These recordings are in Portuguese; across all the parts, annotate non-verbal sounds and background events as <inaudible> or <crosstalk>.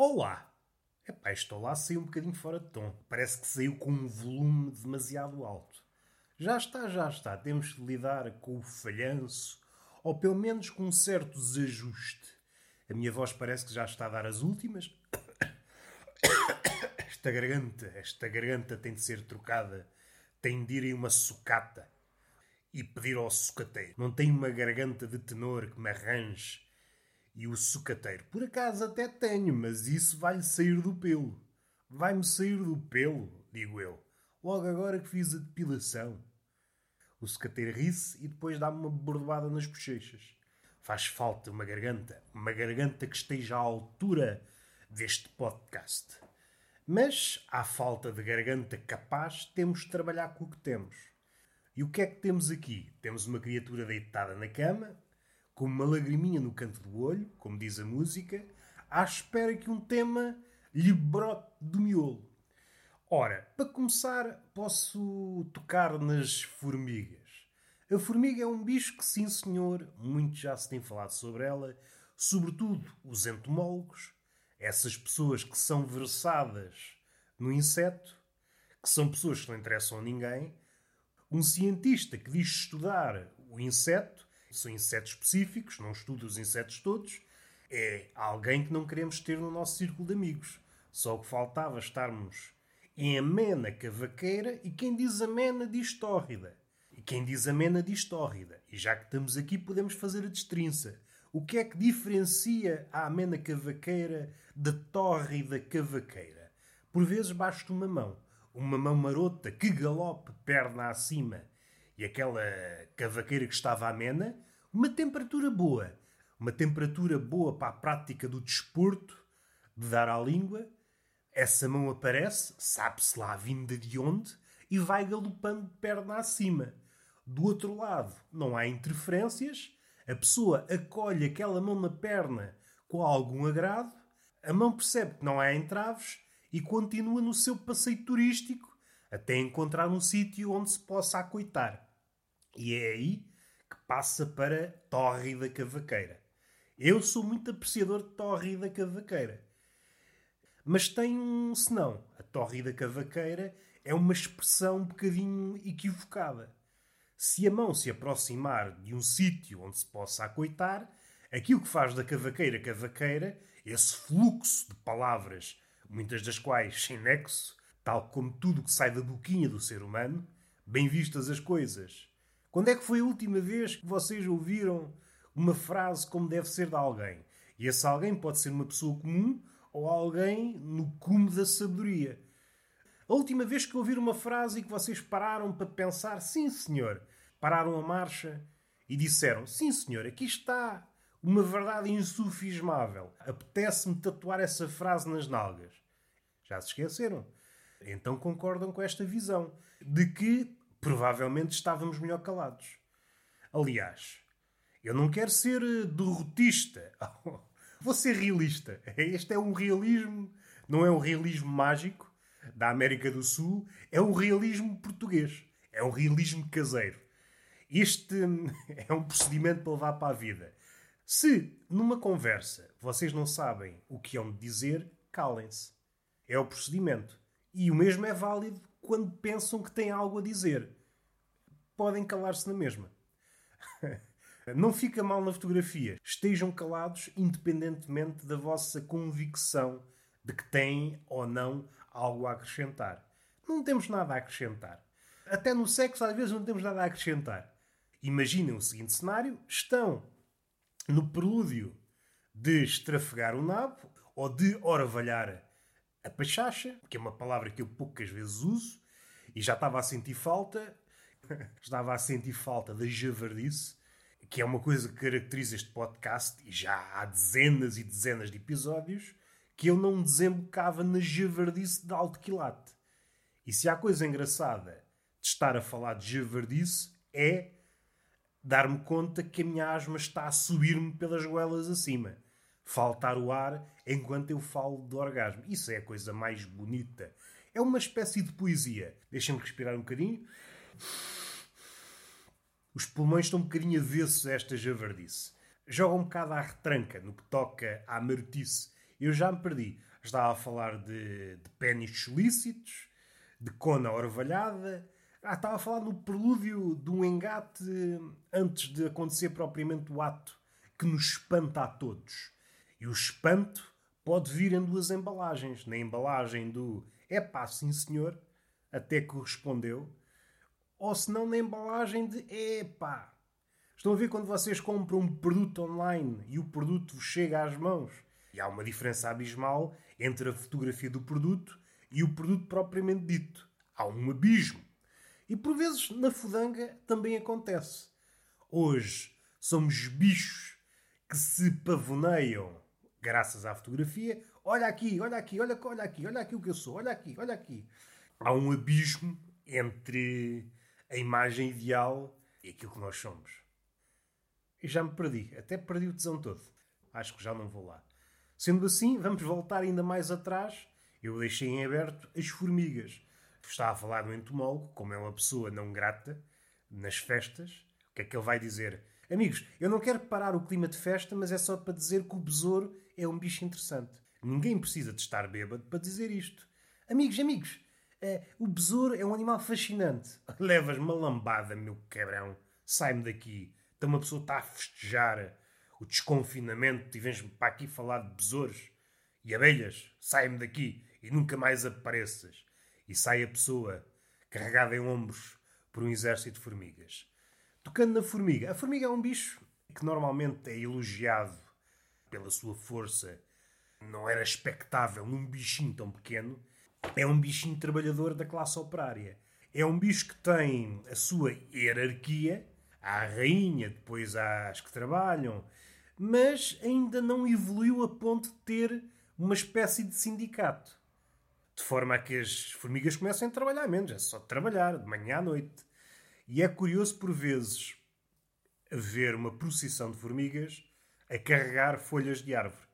Olá! Epá, este olá saiu um bocadinho fora de tom. Parece que saiu com um volume demasiado alto. Já está, já está. Temos de lidar com o falhanço, ou pelo menos com um certo desajuste. A minha voz parece que já está a dar as últimas. <coughs> Esta garganta, esta garganta tem de ser trocada. Tem de ir em uma sucata e pedir ao sucateiro. Não tenho uma garganta de tenor que me arranje. E o sucateiro, por acaso até tenho, mas isso vai-lhe sair do pelo. Vai-me sair do pelo, digo eu, logo agora que fiz a depilação. O sucateiro ri-se e depois dá-me uma bordoada nas bochechas. Faz falta uma garganta, uma garganta que esteja à altura deste podcast. Mas, à falta de garganta capaz, temos de trabalhar com o que temos. E o que é que temos aqui? Temos uma criatura deitada na cama, com uma lagriminha no canto do olho, como diz a música, à espera que um tema lhe brote do miolo. Ora, para começar, posso tocar nas formigas. A formiga é um bicho que, sim senhor, muito já se tem falado sobre ela, sobretudo os entomólogos, essas pessoas que são versadas no inseto, que são pessoas que não interessam a ninguém, um cientista que diz estudar o inseto, são insetos específicos, não estuda os insetos todos, é alguém que não queremos ter no nosso círculo de amigos. Só o que faltava estarmos em amena cavaqueira e quem diz amena diz tórrida. E quem diz amena diz tórrida. E já que estamos aqui podemos fazer a destrinça. O que é que diferencia a amena cavaqueira da tórrida cavaqueira? Por vezes basta uma mão. Uma mão marota que galope perna acima. E aquela cavaqueira que estava amena, uma temperatura boa. Uma temperatura boa para a prática do desporto, de dar à língua, essa mão aparece, sabe-se lá vinda de onde, e vai galopando de perna acima. Do outro lado, não há interferências, a pessoa acolhe aquela mão na perna com algum agrado, a mão percebe que não há entraves e continua no seu passeio turístico até encontrar um sítio onde se possa acoitar. E é aí que passa para Torre da Cavaqueira. Eu sou muito apreciador de Torre da Cavaqueira. Mas tem um senão. A torre da cavaqueira é uma expressão um bocadinho equivocada. Se a mão se aproximar de um sítio onde se possa acoitar, aquilo que faz da cavaqueira cavaqueira, esse fluxo de palavras, muitas das quais sem nexo, tal como tudo que sai da boquinha do ser humano, bem vistas as coisas. Quando é que foi a última vez que vocês ouviram uma frase como deve ser de alguém? E esse alguém pode ser uma pessoa comum ou alguém no cume da sabedoria. A última vez que ouviram uma frase e que vocês pararam para pensar, sim senhor, pararam a marcha e disseram, sim senhor, aqui está uma verdade insufismável. Apetece-me tatuar essa frase nas nalgas. Já se esqueceram? Então concordam com esta visão de que provavelmente estávamos melhor calados. Aliás, eu não quero ser derrotista. <laughs> Vou ser realista. <laughs> Este é um realismo, não é um realismo mágico da América do Sul, é um realismo português. É um realismo caseiro. Este <laughs> é um procedimento para levar para a vida. Se numa conversa vocês não sabem o que hão de dizer, calem-se. É o procedimento. E o mesmo é válido quando pensam que têm algo a dizer. Podem calar-se na mesma. <laughs> Não fica mal na fotografia. Estejam calados independentemente da vossa convicção de que têm ou não algo a acrescentar. Não temos nada a acrescentar. Até no sexo, às vezes, não temos nada a acrescentar. Imaginem o seguinte cenário: estão no prelúdio de estrafegar o nabo ou de orvalhar a pachacha, que é uma palavra que eu poucas vezes uso, e já estava a sentir falta, <laughs> estava a sentir falta da javardice que é uma coisa que caracteriza este podcast, e já há dezenas e dezenas de episódios, que eu não desembocava na javardice de alto quilate. E se há coisa engraçada de estar a falar de javardice, é dar-me conta que a minha asma está a subir-me pelas goelas acima. Faltar o ar enquanto eu falo de orgasmo. Isso é a coisa mais bonita. É uma espécie de poesia. Deixem-me respirar um bocadinho. Os pulmões estão um bocadinho avessos a esta javardice. Joga um bocado à retranca no que toca à marotice. Eu já me perdi. estava a falar de, de pênis solícitos, de cona orvalhada, ah, estava a falar no prelúdio de um engate antes de acontecer propriamente o ato que nos espanta a todos. E o espanto pode vir em duas embalagens. Na embalagem do é pá, sim senhor, até correspondeu, ou se não na embalagem de epá. Estão a ver quando vocês compram um produto online e o produto vos chega às mãos? E há uma diferença abismal entre a fotografia do produto e o produto propriamente dito. Há um abismo. E por vezes na fudanga também acontece. Hoje somos bichos que se pavoneiam graças à fotografia. Olha aqui, olha aqui, olha, olha aqui, olha aqui o que eu sou, olha aqui, olha aqui. Há um abismo entre a imagem ideal e aquilo que nós somos. E já me perdi, até perdi o tesão todo. Acho que já não vou lá. Sendo assim, vamos voltar ainda mais atrás. Eu deixei em aberto as formigas está a falar no entomólogo, como é uma pessoa não grata, nas festas, o que é que ele vai dizer? Amigos, eu não quero parar o clima de festa, mas é só para dizer que o besouro é um bicho interessante. Ninguém precisa de estar bêbado para dizer isto. Amigos, amigos, uh, o besouro é um animal fascinante. <laughs> Levas uma lambada, meu quebrão. Sai-me daqui. Então uma pessoa está a festejar o desconfinamento e vens-me para aqui falar de besouros e abelhas. Sai-me daqui e nunca mais apareças e sai a pessoa carregada em ombros por um exército de formigas. Tocando na formiga. A formiga é um bicho que normalmente é elogiado pela sua força. Não era expectável num bichinho tão pequeno. É um bichinho trabalhador da classe operária. É um bicho que tem a sua hierarquia. Há a rainha, depois há as que trabalham. Mas ainda não evoluiu a ponto de ter uma espécie de sindicato de forma a que as formigas comecem a trabalhar menos, é só trabalhar, de manhã à noite. E é curioso, por vezes, ver uma procissão de formigas a carregar folhas de árvore.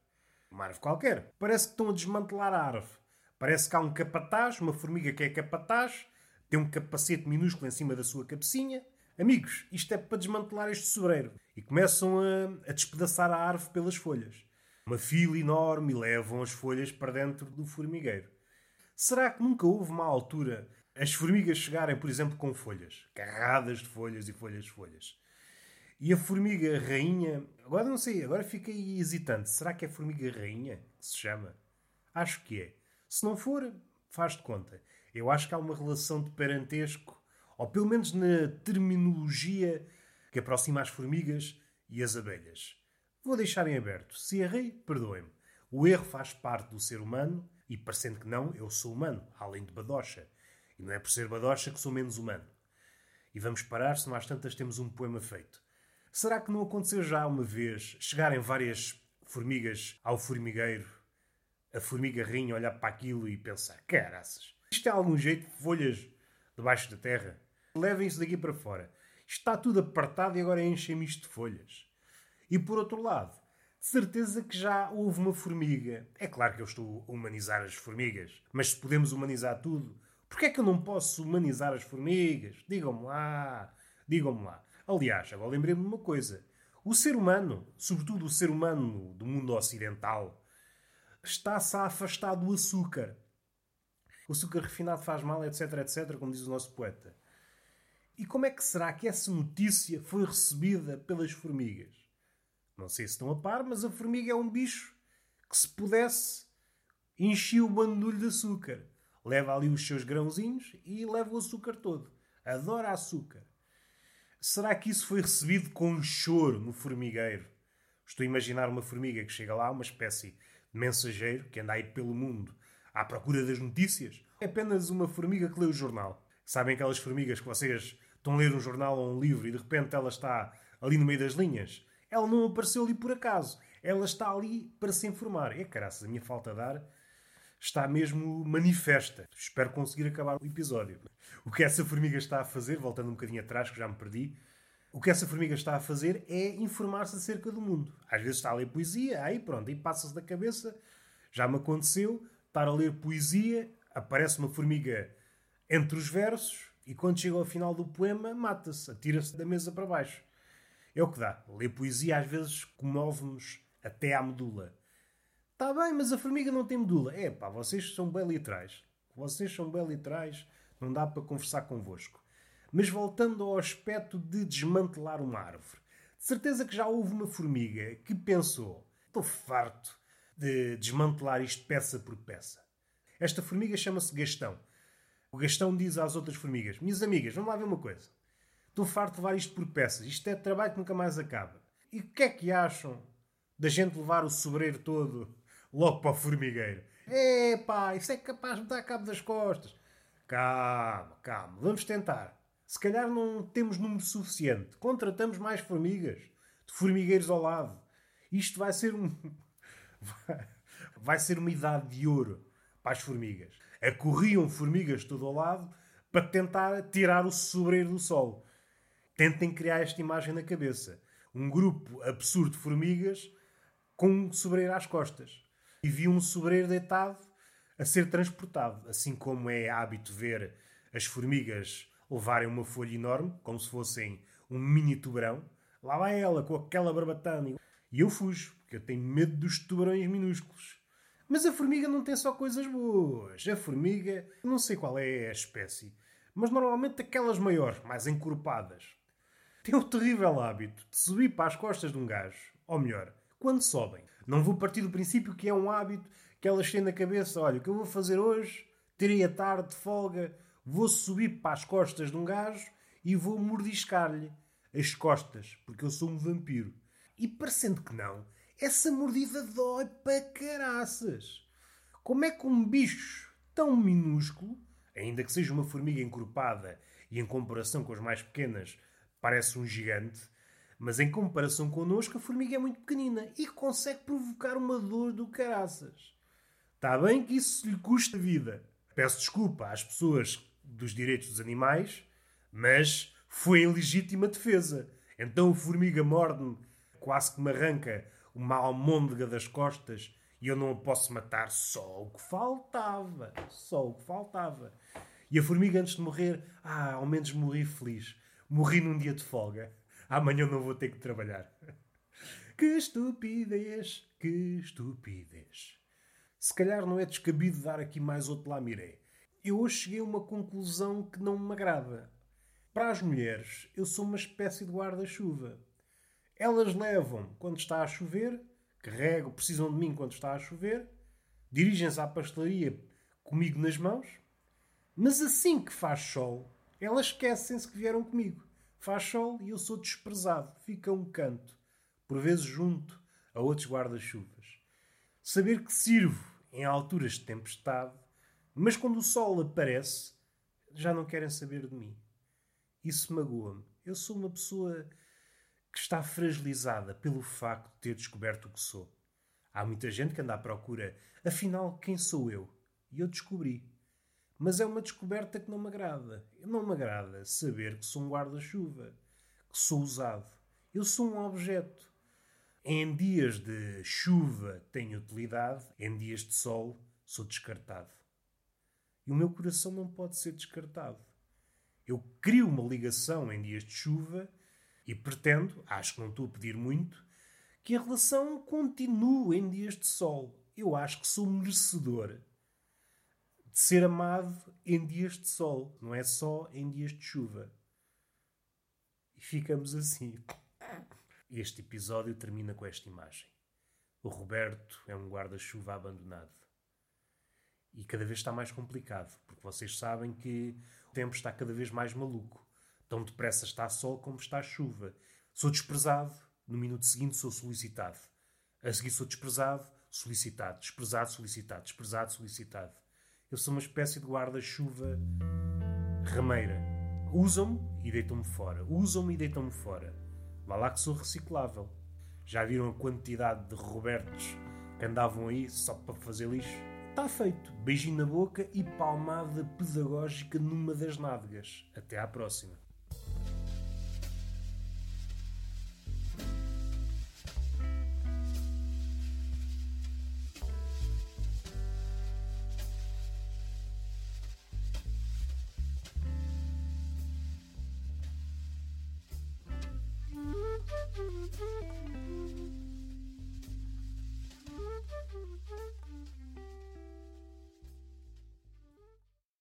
Uma árvore qualquer. Parece que estão a desmantelar a árvore. Parece que há um capataz, uma formiga que é capataz, tem um capacete minúsculo em cima da sua cabecinha. Amigos, isto é para desmantelar este sobreiro. E começam a, a despedaçar a árvore pelas folhas. Uma fila enorme e levam as folhas para dentro do formigueiro. Será que nunca houve uma altura as formigas chegarem, por exemplo, com folhas, carradas de folhas e folhas de folhas? E a formiga rainha, agora não sei, agora fiquei hesitante. Será que é formiga rainha que se chama? Acho que é. Se não for, faz de conta. Eu acho que há uma relação de parentesco, ou pelo menos na terminologia que aproxima as formigas e as abelhas. Vou deixar em aberto. Se errei, perdoem-me. O erro faz parte do ser humano e parecendo que não, eu sou humano, além de badocha. E não é por ser badocha que sou menos humano. E vamos parar, se às tantas temos um poema feito. Será que não aconteceu já uma vez chegarem várias formigas ao formigueiro, a formiga rinha olhar para aquilo e pensar: caraças, isto é algum jeito de folhas debaixo da terra? Levem isso daqui para fora. Está tudo apertado e agora enchem-me isto de folhas. E por outro lado, certeza que já houve uma formiga. É claro que eu estou a humanizar as formigas, mas se podemos humanizar tudo, porquê é que eu não posso humanizar as formigas? Digam-me lá, digam-me lá. Aliás, agora lembrei-me de uma coisa. O ser humano, sobretudo o ser humano do mundo ocidental, está-se a afastar do açúcar. O açúcar refinado faz mal, etc, etc, como diz o nosso poeta. E como é que será que essa notícia foi recebida pelas formigas? Não sei se estão a par, mas a formiga é um bicho que, se pudesse, enchia o bandulho de açúcar. Leva ali os seus grãozinhos e leva o açúcar todo. Adora açúcar. Será que isso foi recebido com choro no formigueiro? Estou a imaginar uma formiga que chega lá, uma espécie de mensageiro que anda aí pelo mundo à procura das notícias. É apenas uma formiga que lê o jornal. Sabem aquelas formigas que vocês estão a ler um jornal ou um livro e de repente ela está ali no meio das linhas? Ela não apareceu ali por acaso. Ela está ali para se informar. É caraças, a minha falta de ar está mesmo manifesta. Espero conseguir acabar o episódio. O que essa formiga está a fazer, voltando um bocadinho atrás, que já me perdi, o que essa formiga está a fazer é informar-se acerca do mundo. Às vezes está a ler poesia, aí pronto, aí passa-se da cabeça. Já me aconteceu estar a ler poesia, aparece uma formiga entre os versos e quando chega ao final do poema mata-se, atira-se da mesa para baixo. É o que dá. Ler poesia às vezes comove-nos até à medula. Está bem, mas a formiga não tem medula. É pá, vocês são bem literais. Vocês são bem literais, não dá para conversar convosco. Mas voltando ao aspecto de desmantelar uma árvore. De certeza que já houve uma formiga que pensou: estou farto de desmantelar isto peça por peça. Esta formiga chama-se Gastão. O Gastão diz às outras formigas: Minhas amigas, vamos lá ver uma coisa. Estou farto de levar isto por peças. Isto é trabalho que nunca mais acaba. E o que é que acham da gente levar o sobreiro todo logo para o formigueiro? Epá, isso é capaz de me dar cabo das costas. Calma, calma, vamos tentar. Se calhar não temos número suficiente. Contratamos mais formigas, de formigueiros ao lado. Isto vai ser um. <laughs> vai ser uma idade de ouro para as formigas. Acorriam formigas todo ao lado para tentar tirar o sobreiro do sol. Tentem criar esta imagem na cabeça. Um grupo absurdo de formigas com um sobreiro às costas. E viu um sobreiro deitado a ser transportado. Assim como é hábito ver as formigas levarem uma folha enorme, como se fossem um mini tubarão. Lá vai ela com aquela barbatana. E eu fujo, porque eu tenho medo dos tubarões minúsculos. Mas a formiga não tem só coisas boas. A formiga, não sei qual é a espécie, mas normalmente aquelas maiores, mais encorpadas. Tem o terrível hábito de subir para as costas de um gajo. Ou melhor, quando sobem. Não vou partir do princípio que é um hábito que elas têm na cabeça. Olha, o que eu vou fazer hoje? Terei a tarde de folga, vou subir para as costas de um gajo e vou mordiscar-lhe as costas, porque eu sou um vampiro. E parecendo que não, essa mordida dói para caraças. Como é que um bicho tão minúsculo, ainda que seja uma formiga encorpada e em comparação com as mais pequenas parece um gigante, mas em comparação connosco a formiga é muito pequenina e consegue provocar uma dor do caraças. Está bem que isso lhe custa vida. Peço desculpa às pessoas dos direitos dos animais, mas foi em legítima defesa. Então a formiga morde-me, quase que me arranca uma almôndega das costas e eu não a posso matar. Só o que faltava. Só o que faltava. E a formiga, antes de morrer, ah, ao menos morri feliz. Morri num dia de folga. Amanhã não vou ter que trabalhar. <laughs> que estupidez, que estupidez. Se calhar não é descabido dar aqui mais outro lamiré. Eu hoje cheguei a uma conclusão que não me agrada. Para as mulheres, eu sou uma espécie de guarda-chuva. Elas levam quando está a chover, carregam, precisam de mim quando está a chover, dirigem-se à pastelaria comigo nas mãos, mas assim que faz sol, elas esquecem-se que vieram comigo. Faz sol e eu sou desprezado, fica um canto, por vezes junto a outros guarda-chuvas. Saber que sirvo em alturas de tempestade, mas quando o sol aparece, já não querem saber de mim. Isso magoa-me. Eu sou uma pessoa que está fragilizada pelo facto de ter descoberto o que sou. Há muita gente que anda à procura, afinal, quem sou eu? E eu descobri. Mas é uma descoberta que não me agrada. Não me agrada saber que sou um guarda-chuva, que sou usado. Eu sou um objeto. Em dias de chuva tenho utilidade, em dias de sol sou descartado. E o meu coração não pode ser descartado. Eu crio uma ligação em dias de chuva e pretendo, acho que não estou a pedir muito, que a relação continue em dias de sol. Eu acho que sou merecedor de ser amado em dias de sol, não é só em dias de chuva. E ficamos assim. Este episódio termina com esta imagem. O Roberto é um guarda-chuva abandonado. E cada vez está mais complicado, porque vocês sabem que o tempo está cada vez mais maluco. Tão depressa está sol como está chuva. Sou desprezado, no minuto seguinte sou solicitado. A seguir sou desprezado, solicitado, desprezado, solicitado, desprezado, solicitado. Eu sou uma espécie de guarda-chuva rameira. Usam-me e deitam-me fora. Usam-me e deitam-me fora. Vá lá que sou reciclável. Já viram a quantidade de Robertos que andavam aí só para fazer lixo? Está feito. Beijinho na boca e palmada pedagógica numa das nádegas. Até à próxima.